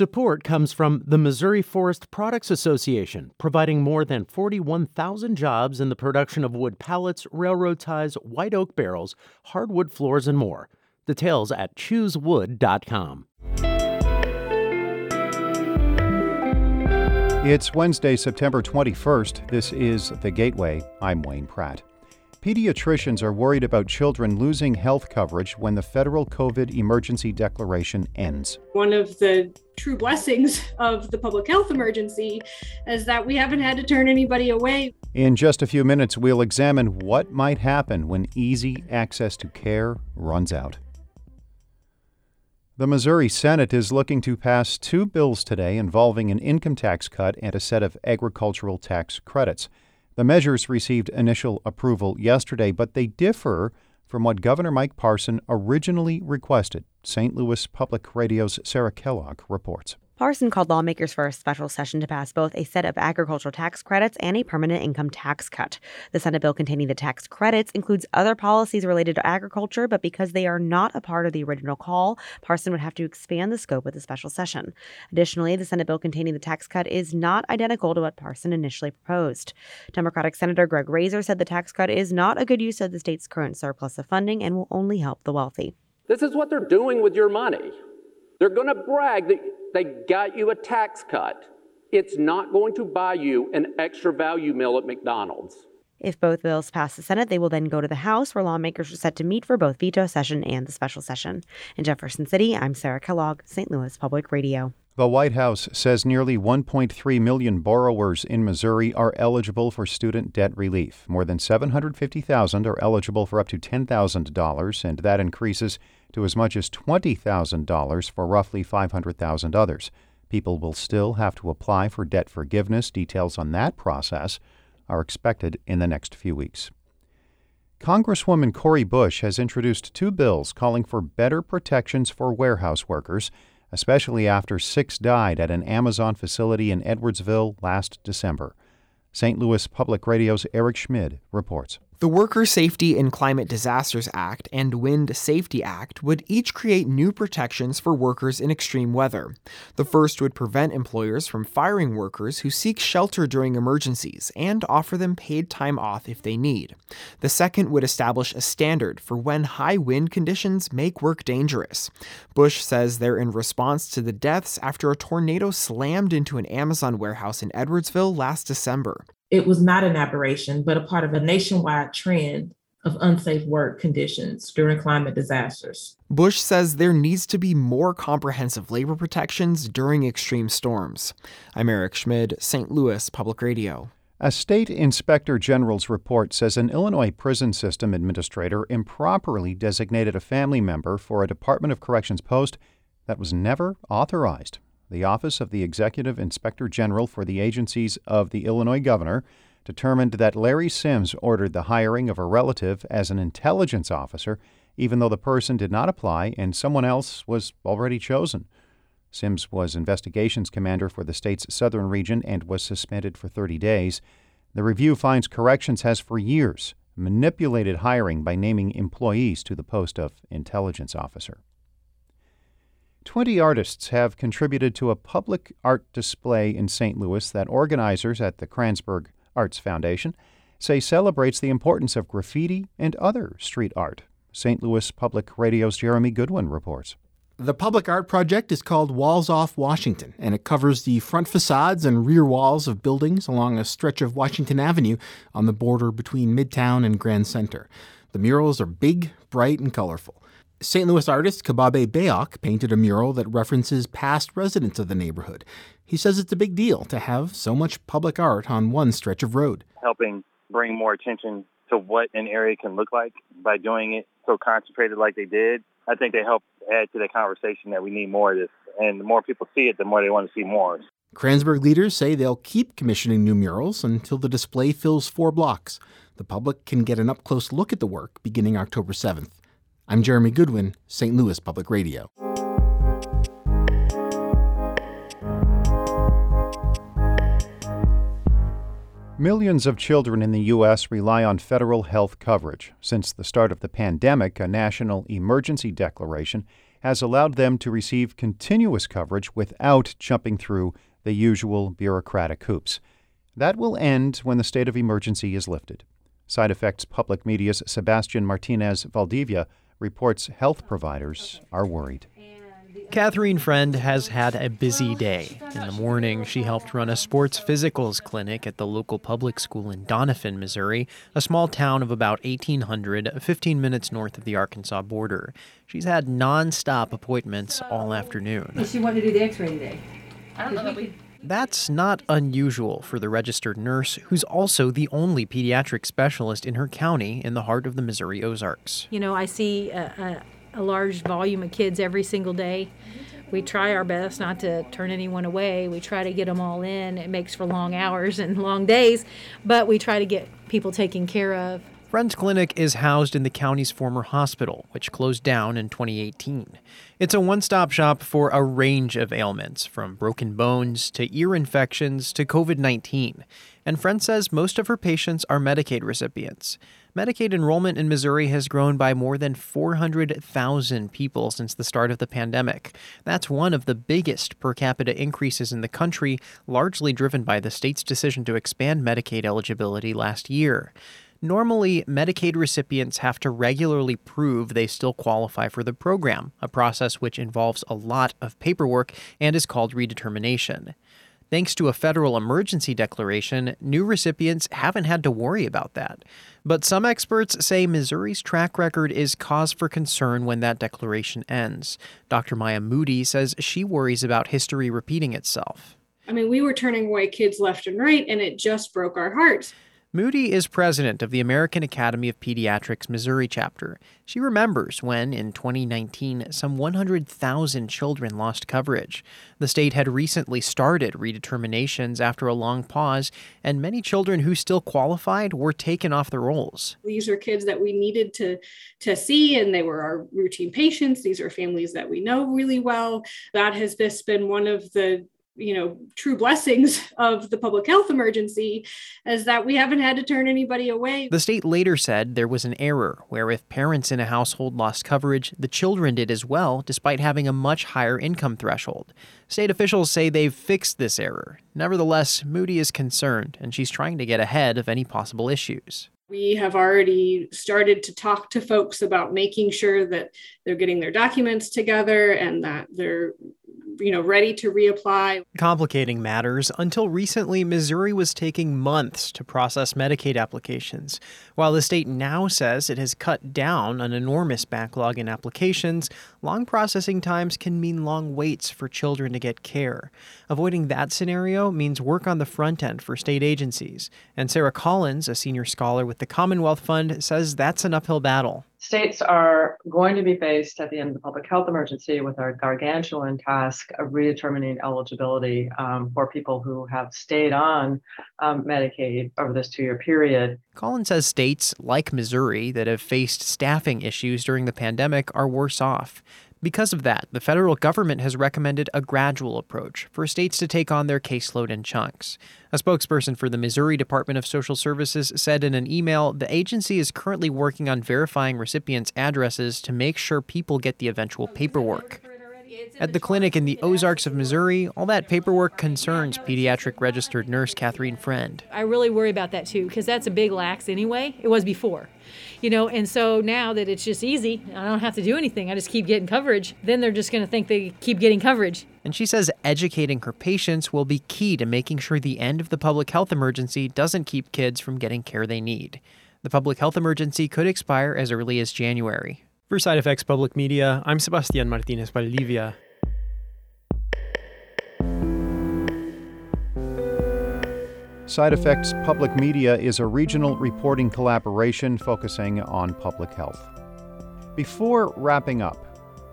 Support comes from the Missouri Forest Products Association, providing more than 41,000 jobs in the production of wood pallets, railroad ties, white oak barrels, hardwood floors, and more. Details at choosewood.com. It's Wednesday, September 21st. This is The Gateway. I'm Wayne Pratt. Pediatricians are worried about children losing health coverage when the federal COVID emergency declaration ends. One of the true blessings of the public health emergency is that we haven't had to turn anybody away. In just a few minutes, we'll examine what might happen when easy access to care runs out. The Missouri Senate is looking to pass two bills today involving an income tax cut and a set of agricultural tax credits. The measures received initial approval yesterday, but they differ from what Governor Mike Parson originally requested. St. Louis Public Radio's Sarah Kellogg reports. Parson called lawmakers for a special session to pass both a set of agricultural tax credits and a permanent income tax cut. The Senate bill containing the tax credits includes other policies related to agriculture, but because they are not a part of the original call, Parson would have to expand the scope of the special session. Additionally, the Senate bill containing the tax cut is not identical to what Parson initially proposed. Democratic Senator Greg Razer said the tax cut is not a good use of the state's current surplus of funding and will only help the wealthy. This is what they're doing with your money. They're going to brag that they got you a tax cut. It's not going to buy you an extra value meal at McDonald's. If both bills pass the Senate, they will then go to the House, where lawmakers are set to meet for both veto session and the special session. In Jefferson City, I'm Sarah Kellogg, St. Louis Public Radio. The White House says nearly 1.3 million borrowers in Missouri are eligible for student debt relief. More than 750,000 are eligible for up to $10,000, and that increases to as much as $20,000 for roughly 500,000 others. People will still have to apply for debt forgiveness. Details on that process are expected in the next few weeks. Congresswoman Cori Bush has introduced two bills calling for better protections for warehouse workers especially after six died at an Amazon facility in Edwardsville last December. St. Louis Public Radio's Eric Schmid reports. The Worker Safety and Climate Disasters Act and Wind Safety Act would each create new protections for workers in extreme weather. The first would prevent employers from firing workers who seek shelter during emergencies and offer them paid time off if they need. The second would establish a standard for when high wind conditions make work dangerous. Bush says they're in response to the deaths after a tornado slammed into an Amazon warehouse in Edwardsville last December it was not an aberration, but a part of a nationwide trend of unsafe work conditions during climate disasters. Bush says there needs to be more comprehensive labor protections during extreme storms. I'm Eric Schmid, St. Louis Public Radio. A state inspector general's report says an Illinois prison system administrator improperly designated a family member for a Department of Corrections post that was never authorized the Office of the Executive Inspector General for the agencies of the Illinois governor determined that Larry Sims ordered the hiring of a relative as an intelligence officer, even though the person did not apply and someone else was already chosen. Sims was investigations commander for the state's southern region and was suspended for 30 days. The review finds corrections has for years manipulated hiring by naming employees to the post of intelligence officer. 20 artists have contributed to a public art display in St. Louis that organizers at the Kranzberg Arts Foundation say celebrates the importance of graffiti and other street art. St. Louis Public Radio's Jeremy Goodwin reports. The public art project is called Walls Off Washington, and it covers the front facades and rear walls of buildings along a stretch of Washington Avenue on the border between Midtown and Grand Center. The murals are big, bright, and colorful. St. Louis artist Kababe Bayok painted a mural that references past residents of the neighborhood. He says it's a big deal to have so much public art on one stretch of road. Helping bring more attention to what an area can look like by doing it so concentrated like they did. I think they help add to the conversation that we need more of this. And the more people see it, the more they want to see more. Kranzberg leaders say they'll keep commissioning new murals until the display fills four blocks. The public can get an up close look at the work beginning October 7th. I'm Jeremy Goodwin, St. Louis Public Radio. Millions of children in the U.S. rely on federal health coverage. Since the start of the pandemic, a national emergency declaration has allowed them to receive continuous coverage without jumping through the usual bureaucratic hoops. That will end when the state of emergency is lifted. Side Effects Public Media's Sebastian Martinez Valdivia reports health providers are worried. Catherine Friend has had a busy day. In the morning, she helped run a sports physicals clinic at the local public school in Doniphan, Missouri, a small town of about 1,800, 15 minutes north of the Arkansas border. She's had non-stop appointments all afternoon. Does she want to do the x-ray today? I don't know that we... That's not unusual for the registered nurse, who's also the only pediatric specialist in her county in the heart of the Missouri Ozarks. You know, I see a, a, a large volume of kids every single day. We try our best not to turn anyone away. We try to get them all in. It makes for long hours and long days, but we try to get people taken care of. Friends Clinic is housed in the county's former hospital, which closed down in 2018. It's a one stop shop for a range of ailments, from broken bones to ear infections to COVID 19. And Friend says most of her patients are Medicaid recipients. Medicaid enrollment in Missouri has grown by more than 400,000 people since the start of the pandemic. That's one of the biggest per capita increases in the country, largely driven by the state's decision to expand Medicaid eligibility last year. Normally, Medicaid recipients have to regularly prove they still qualify for the program, a process which involves a lot of paperwork and is called redetermination. Thanks to a federal emergency declaration, new recipients haven't had to worry about that. But some experts say Missouri's track record is cause for concern when that declaration ends. Dr. Maya Moody says she worries about history repeating itself. I mean, we were turning away kids left and right, and it just broke our hearts. Moody is president of the American Academy of Pediatrics Missouri chapter. She remembers when, in 2019, some 100,000 children lost coverage. The state had recently started redeterminations after a long pause, and many children who still qualified were taken off the rolls. These are kids that we needed to, to see, and they were our routine patients. These are families that we know really well. That has just been one of the you know true blessings of the public health emergency is that we haven't had to turn anybody away. The state later said there was an error where if parents in a household lost coverage the children did as well despite having a much higher income threshold. State officials say they've fixed this error. Nevertheless Moody is concerned and she's trying to get ahead of any possible issues. We have already started to talk to folks about making sure that they're getting their documents together and that they're you know ready to reapply. Complicating matters, until recently Missouri was taking months to process Medicaid applications. While the state now says it has cut down an enormous backlog in applications, long processing times can mean long waits for children to get care. Avoiding that scenario means work on the front end for state agencies. And Sara Collins, a senior scholar with the Commonwealth Fund, says that's an uphill battle states are going to be faced at the end of the public health emergency with a gargantuan task of redetermining eligibility um, for people who have stayed on um, Medicaid over this two year period. Collins says states like Missouri that have faced staffing issues during the pandemic are worse off. Because of that, the federal government has recommended a gradual approach for states to take on their caseload in chunks. A spokesperson for the Missouri Department of Social Services said in an email the agency is currently working on verifying recipients' addresses to make sure people get the eventual paperwork. At the clinic in the Ozarks of Missouri, all that paperwork concerns pediatric registered nurse Catherine Friend. I really worry about that too because that's a big lax anyway. It was before, you know, and so now that it's just easy, I don't have to do anything. I just keep getting coverage. Then they're just going to think they keep getting coverage. And she says educating her patients will be key to making sure the end of the public health emergency doesn't keep kids from getting care they need. The public health emergency could expire as early as January. For Side Effects Public Media, I'm Sebastian Martinez Valdivia. Side Effects Public Media is a regional reporting collaboration focusing on public health. Before wrapping up,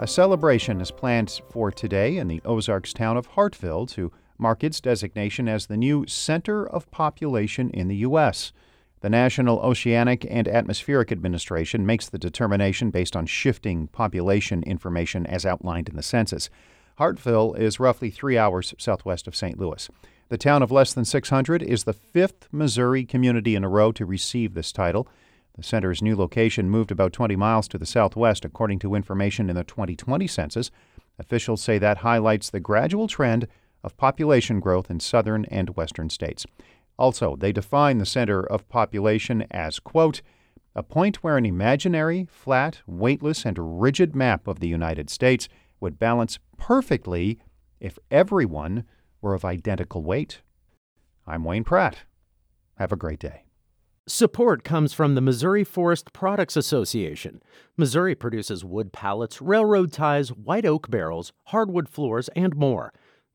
a celebration is planned for today in the Ozarks town of Hartville to mark its designation as the new center of population in the U.S. The National Oceanic and Atmospheric Administration makes the determination based on shifting population information as outlined in the census. Hartville is roughly three hours southwest of St. Louis. The town of less than 600 is the fifth Missouri community in a row to receive this title. The center's new location moved about 20 miles to the southwest, according to information in the 2020 census. Officials say that highlights the gradual trend of population growth in southern and western states. Also, they define the center of population as, quote, a point where an imaginary, flat, weightless, and rigid map of the United States would balance perfectly if everyone were of identical weight. I'm Wayne Pratt. Have a great day. Support comes from the Missouri Forest Products Association. Missouri produces wood pallets, railroad ties, white oak barrels, hardwood floors, and more.